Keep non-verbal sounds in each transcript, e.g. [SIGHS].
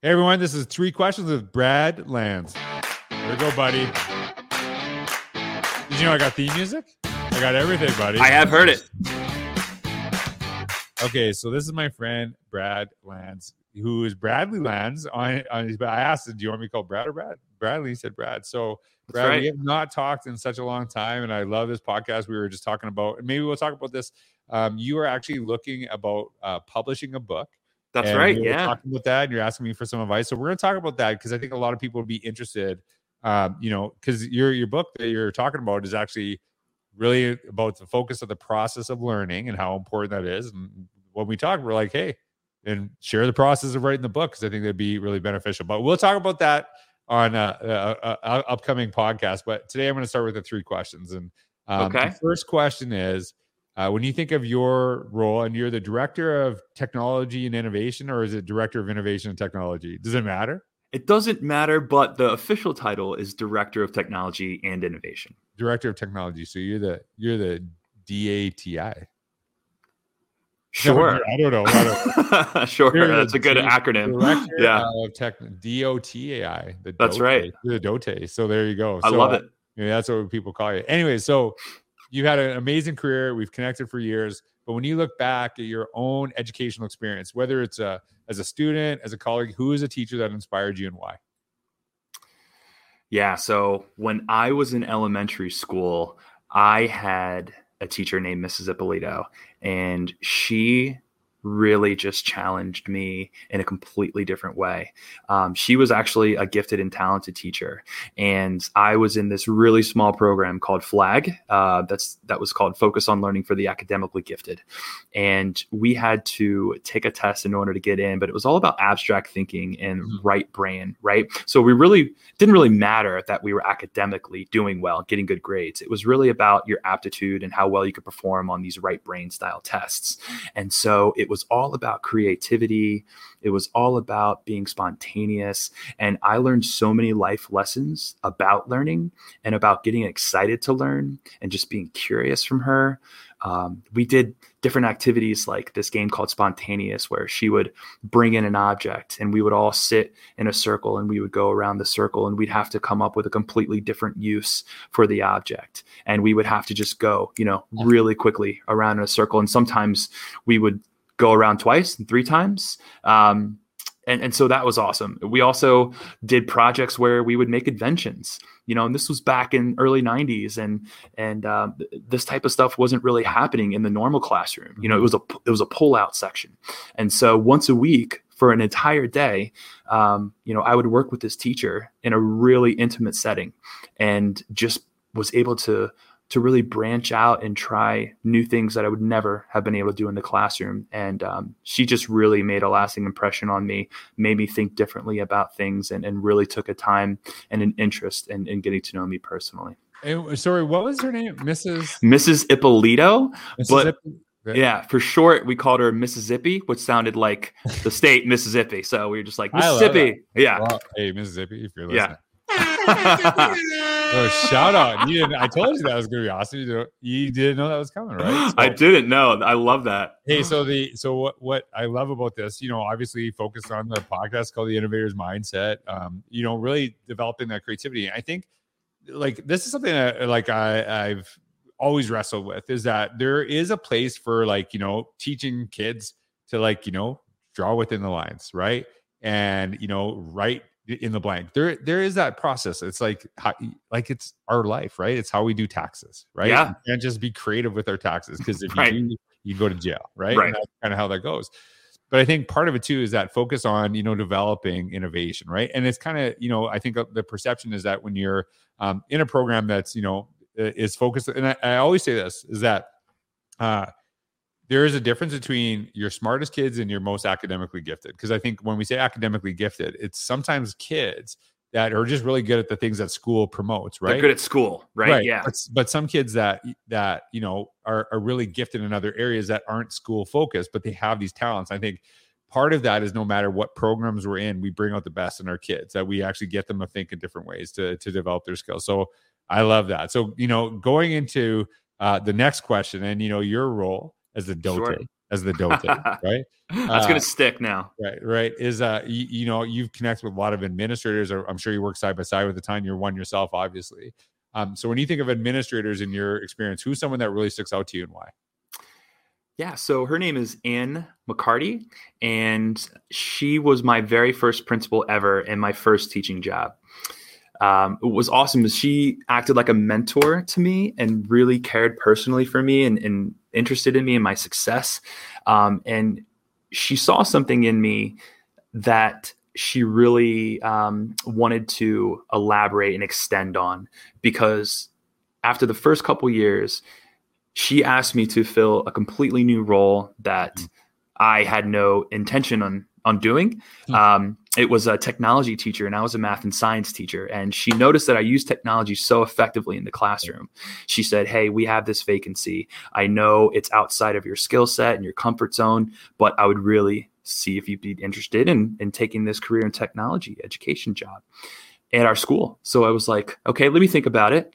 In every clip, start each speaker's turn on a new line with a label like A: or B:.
A: Hey everyone, this is three questions with Brad Lands. There we go, buddy. Did you know I got theme music? I got everything, buddy.
B: I have heard it.
A: Okay, so this is my friend Brad Lands, who is Bradley Lands. On, on his, I asked him, "Do you want me to call Brad or Brad?" Bradley said Brad. So Brad,
B: right.
A: we have not talked in such a long time, and I love this podcast. We were just talking about, and maybe we'll talk about this. Um, you are actually looking about uh, publishing a book.
B: That's
A: And
B: right.
A: we
B: Yeah.
A: talking about that, and you're asking me for some advice. So we're going to talk about that because I think a lot of people would be interested. Um, you know, because your your book that you're talking about is actually really about the focus of the process of learning and how important that is. And when we talk, we're like, hey, and share the process of writing the book because I think that'd be really beneficial. But we'll talk about that on a, a, a- a upcoming podcast. But today I'm going to start with the three questions. And um,
B: Okay.
A: the first question is. Uh, when you think of your role and you're the director of technology and innovation, or is it director of innovation and technology? Does it matter?
B: It doesn't matter, but the official title is Director of Technology and Innovation.
A: Director of technology. So you're the you're the DATI.
B: Sure. [LAUGHS]
A: I don't know. I don't- [LAUGHS]
B: sure.
A: You're
B: That's a good
A: D-
B: acronym.
A: Director
B: Yeah.
A: of tech DOTAI. The
B: That's
A: DOTE.
B: right.
A: The DOTE. So there you go.
B: I
A: So,
B: love it.
A: Yeah, that's what people call you. Anyway, so you've had an amazing career. We've connected for years. But when you look back at your own educational experience, whether it's a as a student, as a colleague, who is a teacher that inspired you and why?
B: Yeah. So when I was in elementary school, I had a teacher named Mrs. Ippolito, and she really just challenged me in a completely different way. Um, she was actually a gifted and talented teacher, and I was in this really small program called Flag. Uh, that's that was called Focus on Learning for the Academically Gifted, and we had to take a test in order to get in. But it was all about abstract thinking and
A: Mhm.
B: right brain, right? So we really didn't really matter that we were academically doing well, getting good grades. It was really about your aptitude and how well you could perform on these right brain style tests. And so it was all about creativity. It was all about being spontaneous. And I learned so many life lessons about learning and about getting excited to learn and just being curious from her. Um, we did different activities like this game called Spontaneous, where she would bring in an object and we would all sit in a circle and we would go around the circle and we'd have to come up with a completely different use for the object. And we would have to just go, you know, really quickly around in a circle. And sometimes we would go around twice and three times. Um, and, and so that was awesome. We also did projects where we would make inventions, you know, and this was back in early 90s and and th- this type of stuff wasn't really happening in the normal classroom. You know, it was a it was a pull out section. And so once a week for an entire day, um, you know, I would work with this teacher in a really intimate setting and just was able to to really branch out and try new things that I would never have been able to do in the classroom. And um, she just really made a lasting impression on me, made me think differently about things, and, and really took a time and an interest in, in getting to know me personally.
A: And, sorry, what was her name? Mrs.
B: Mrs. Ippolito,
A: Mississippi?
B: yeah, for short, we called her Mississippi, which sounded like the [LAUGHS] state Mississippi. So we were just like Mississippi, yeah.
A: Well, hey, Mississippi, if you're
B: Yeah.
A: Oh, shout out. You didn't, I told you that was going to be awesome. You didn't, you didn't know that was coming, right? [GASPS]
B: I didn't know. I love that.
A: Hey, so the so what what I love about this, you know, obviously focused on the podcast called the Innovators Mindset. Um, you know, really developing that creativity. I think like this is something that like I I've always wrestled with is that there is a place for like you know teaching kids to like you know draw within the lines, right? And you know write in the blank. There there is that process. It's like how, like it's our life, right? It's how we do taxes, right?
B: Yeah.
A: You can't just be creative with our taxes because if
B: Right.
A: you do, you go to jail, right?
B: Right.
A: And that's kind of how that goes. But I think part of it too is that focus on you know developing innovation, right? And it's kind of you know I think uh, the perception is that when you're um, in a program that's you know is focused, and I, I always say this is that uh, there is a difference between your smartest kids and your most academically gifted. Because I think when we say academically gifted, it's sometimes kids that are just really good at the things that school promotes, right?
B: They're good at school, right? Yeah.
A: But, but some kids that that you know are, are really gifted in other areas that aren't school focused, but they have these talents. I think part of that is no matter what programs we're in, we bring out the best in our kids. That we actually get them to think in different ways to to develop their skills. So I love that. So you know, going into uh, the next question, and you know, your role as the dote.
B: Sure.
A: as the dote, right?
B: That's uh, gonna stick now.
A: Right, right. Is uh, you, you, know, you've connected with a lot of administrators, or I'm sure you work side by side with the time you're one yourself, obviously. Um, so when you think of administrators in your experience, who's someone that really sticks out to you and why?
B: Yeah, so her name is Ann McCarty, and she was my very first principal ever in my first teaching job. Um, what was awesome she acted like a mentor to me and really cared personally for me and, and interested in me and my success. Um, and she saw something in me that she really um, wanted to elaborate and extend on because after the first couple years, she asked me to fill a completely new role that mm. I had no intention on on doing. Mm. Um, it was a technology teacher, and I was a math and science teacher. And she noticed that I used technology so effectively in the classroom. She said, "Hey, we have this vacancy. I know it's outside of your skill set and your comfort zone, but I would really see if you'd be interested in in taking this career in technology education job at our school." So I was like, "Okay, let me think about it."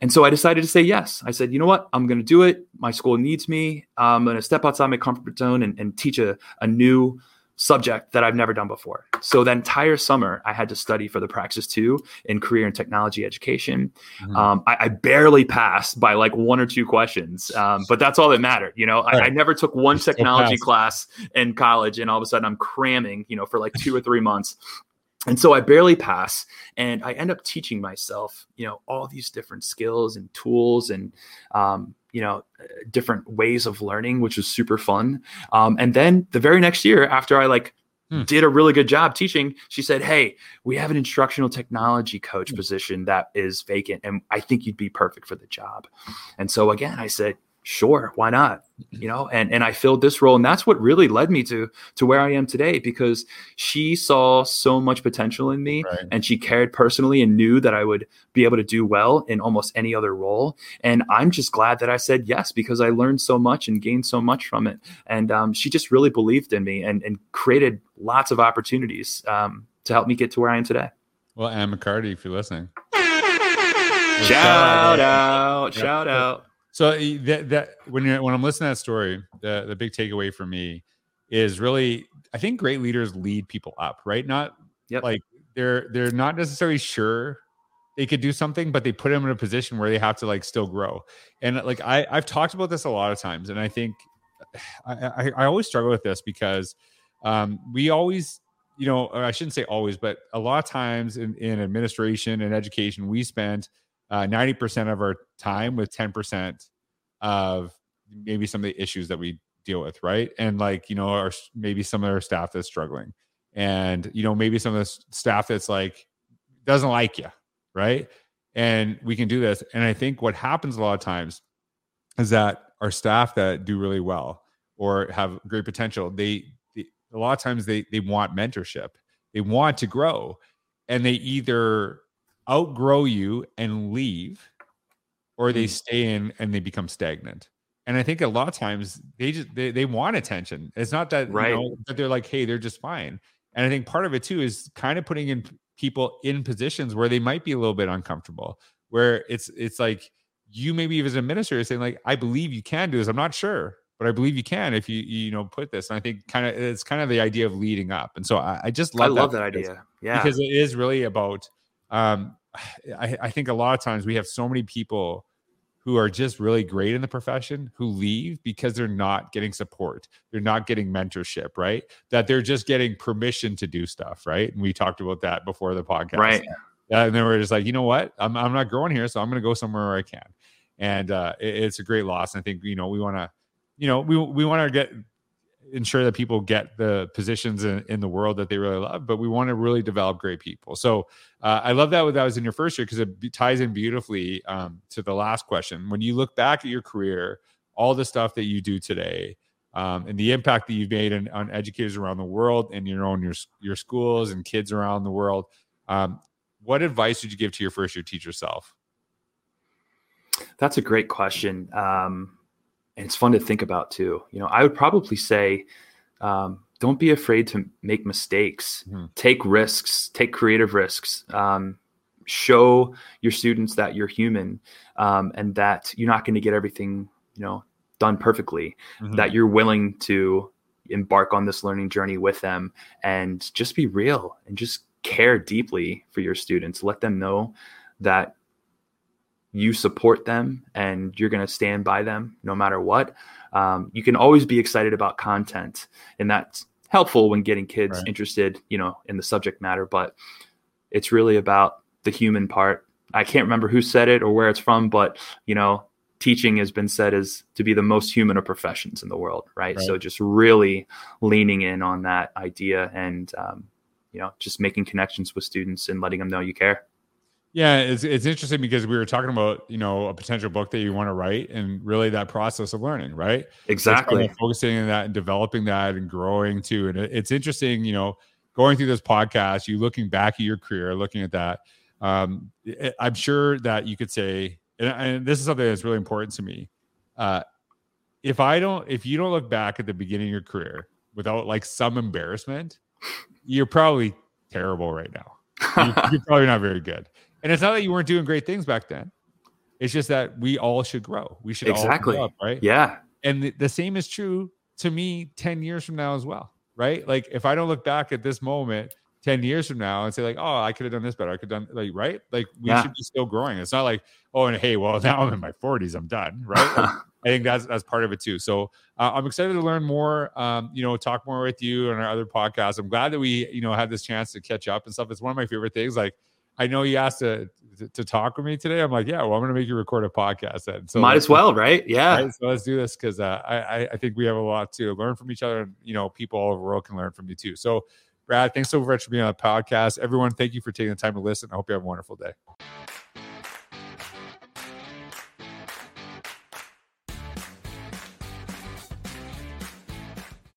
B: And so I decided to say yes. I said, you know what? I'm going to do it. My school needs me. I'm going to step outside my comfort zone and, and teach a, a new subject that I've never done before. So the entire summer, I had to study for the Praxis 2 in career and technology education. Mm-hmm. Um, I, I, barely passed by like one or two questions, um, but that's all that mattered. You know, right. I, I, never took one technology class in college, and all of a sudden I'm cramming, you know, for like two or three months and so I barely pass, and I end up teaching myself, you know, all these different skills and tools, and um, you know, different ways of learning, which was super fun. Um, and then the very next year, after I like hmm. did a really good job teaching, she said, "Hey, we have an instructional technology coach hmm. position that is vacant, and I think you'd be perfect for the job." And so again, I said, sure why not? You know and and i filled this role and that's what really led me to to where i am today because she saw so much potential in me right. and she cared personally and knew that i would be able to do well in almost any other role and i'm just glad that i said yes because i learned so much and gained so much from it and um, she just really believed in me and and created lots of opportunities um, to help me get to where i am today.
A: Well ann mccarty if you're listening.
B: Shout out. Shout out
A: so that that when you when I'm listening to that story, the the big takeaway for me is really I think great leaders lead people up, right? Not yep. like they're they're not necessarily sure they could do something, but they put them in a position where they have to like still grow. And like I I've talked about this a lot of times, and I think [SIGHS] I I, I always struggle with this because um, we always you know I shouldn't say always, but a lot of times in, in administration and education, we spend uh, 90% of our time with 10% of maybe some of the issues that we deal with, right? And like, you know, our maybe some of our staff that's struggling. And, you know, maybe some of the staff that's like doesn't like you, right? And we can do this. And I think what happens a lot of times is that our staff that do really well or have great potential, they, they a lot of times they they want mentorship. They want to grow. And they either outgrow you and leave or they mm. stay in and they become stagnant. And i think a lot of times they just they, they want attention. It's not that right. you know, that they're like hey they're just fine. And i think part of it too is kind of putting in people in positions where they might be a little bit uncomfortable where it's it's like you maybe as an administrator saying like i believe you can do this. I'm not sure but i believe you can if you you know put this. And i think kind of it's kind of the idea of leading up. And so i, I just love
B: i love that, that idea. Yeah.
A: because it is really about um, I, I think a lot of times we have so many people who are just really great in the profession who leave because they're not getting support. They're not getting mentorship, right? That they're just getting permission to do stuff, right? And we talked about that before the podcast.
B: Right.
A: and then we're just like, you know what? I'm, I'm not growing here, so I'm going to go somewhere where I can. And uh, it, it's a great loss. And I think, you know, we want to, you know, we, we want to get ensure that people get the positions in, in, the world that they really love, but we want to really develop great people. So uh, I love that that was in your first year because it ties in beautifully um, to the last question. When you look back at your career, all the stuff that you do today, um, and the impact that you've made on, on, educators around the world and your own your your schools and kids around the world, um, what advice would you give to your first year teacher self?
B: That's a great question. Um, and it's fun to think about too. You know, I would probably say, um, don't be afraid to make mistakes, mm-hmm. take risks, take creative risks. Um, show your students that you're human um, and that you're not going to get everything, you know, done perfectly
A: Mhm.
B: that you're willing to embark on this learning journey with them and just be real and just care deeply for your students let them know that you support them and you're going to stand by them no matter what um, you can always be excited about content and that's helpful when getting kids
A: Right.
B: interested you know in the subject matter but it's really about the human part i can't remember who said it or where it's from but you know teaching has been said as to be the most human of professions in the world right,
A: Right.
B: so just really leaning in on that idea and um, you know just making connections with students and letting them know you care
A: Yeah, it's it's interesting because we were talking about you know a potential book that you want to write, and really that process of learning, right? It's kind
B: exactly
A: of focusing on that and developing that and growing too. And it's interesting, you know, going through this podcast, you looking back at your career, looking at that. Um, I'm sure that you could say, and, and this is something that's really important to me. Uh, if I don't, if you don't look back at the beginning of your career without like some embarrassment, you're probably terrible right now. You're, you're [LAUGHS] probably not very good. And it's not that you weren't doing great things back then. It's just that we all should grow. We should
B: Exactly.
A: all grow up, right?
B: yeah
A: and the, the same is true to me 10 years from now as well right like if i don't look back at this moment 10 years from now and say like oh i could have done this better i could have done like right like we
B: Yeah.
A: should be still growing it's not like oh and hey well [LAUGHS] now i'm in my 40s i'm done right Like, [LAUGHS] i think that's that's part of it too so uh, i'm excited to learn more um you know talk more with you on our other podcasts i'm glad that we you know had this chance to catch up and stuff it's one of my favorite things like i know you asked to to, to talk with me today i'm like yeah well i'm gonna make you record a podcast then so
B: might as well right yeah
A: Right, so let's do this because uh, I, I I think we have a lot to learn from each other, and you know, people all over the world can learn from you too. So, Brad, thanks so much for being on the podcast. Everyone, thank you for taking the time to listen. I hope you have a wonderful day.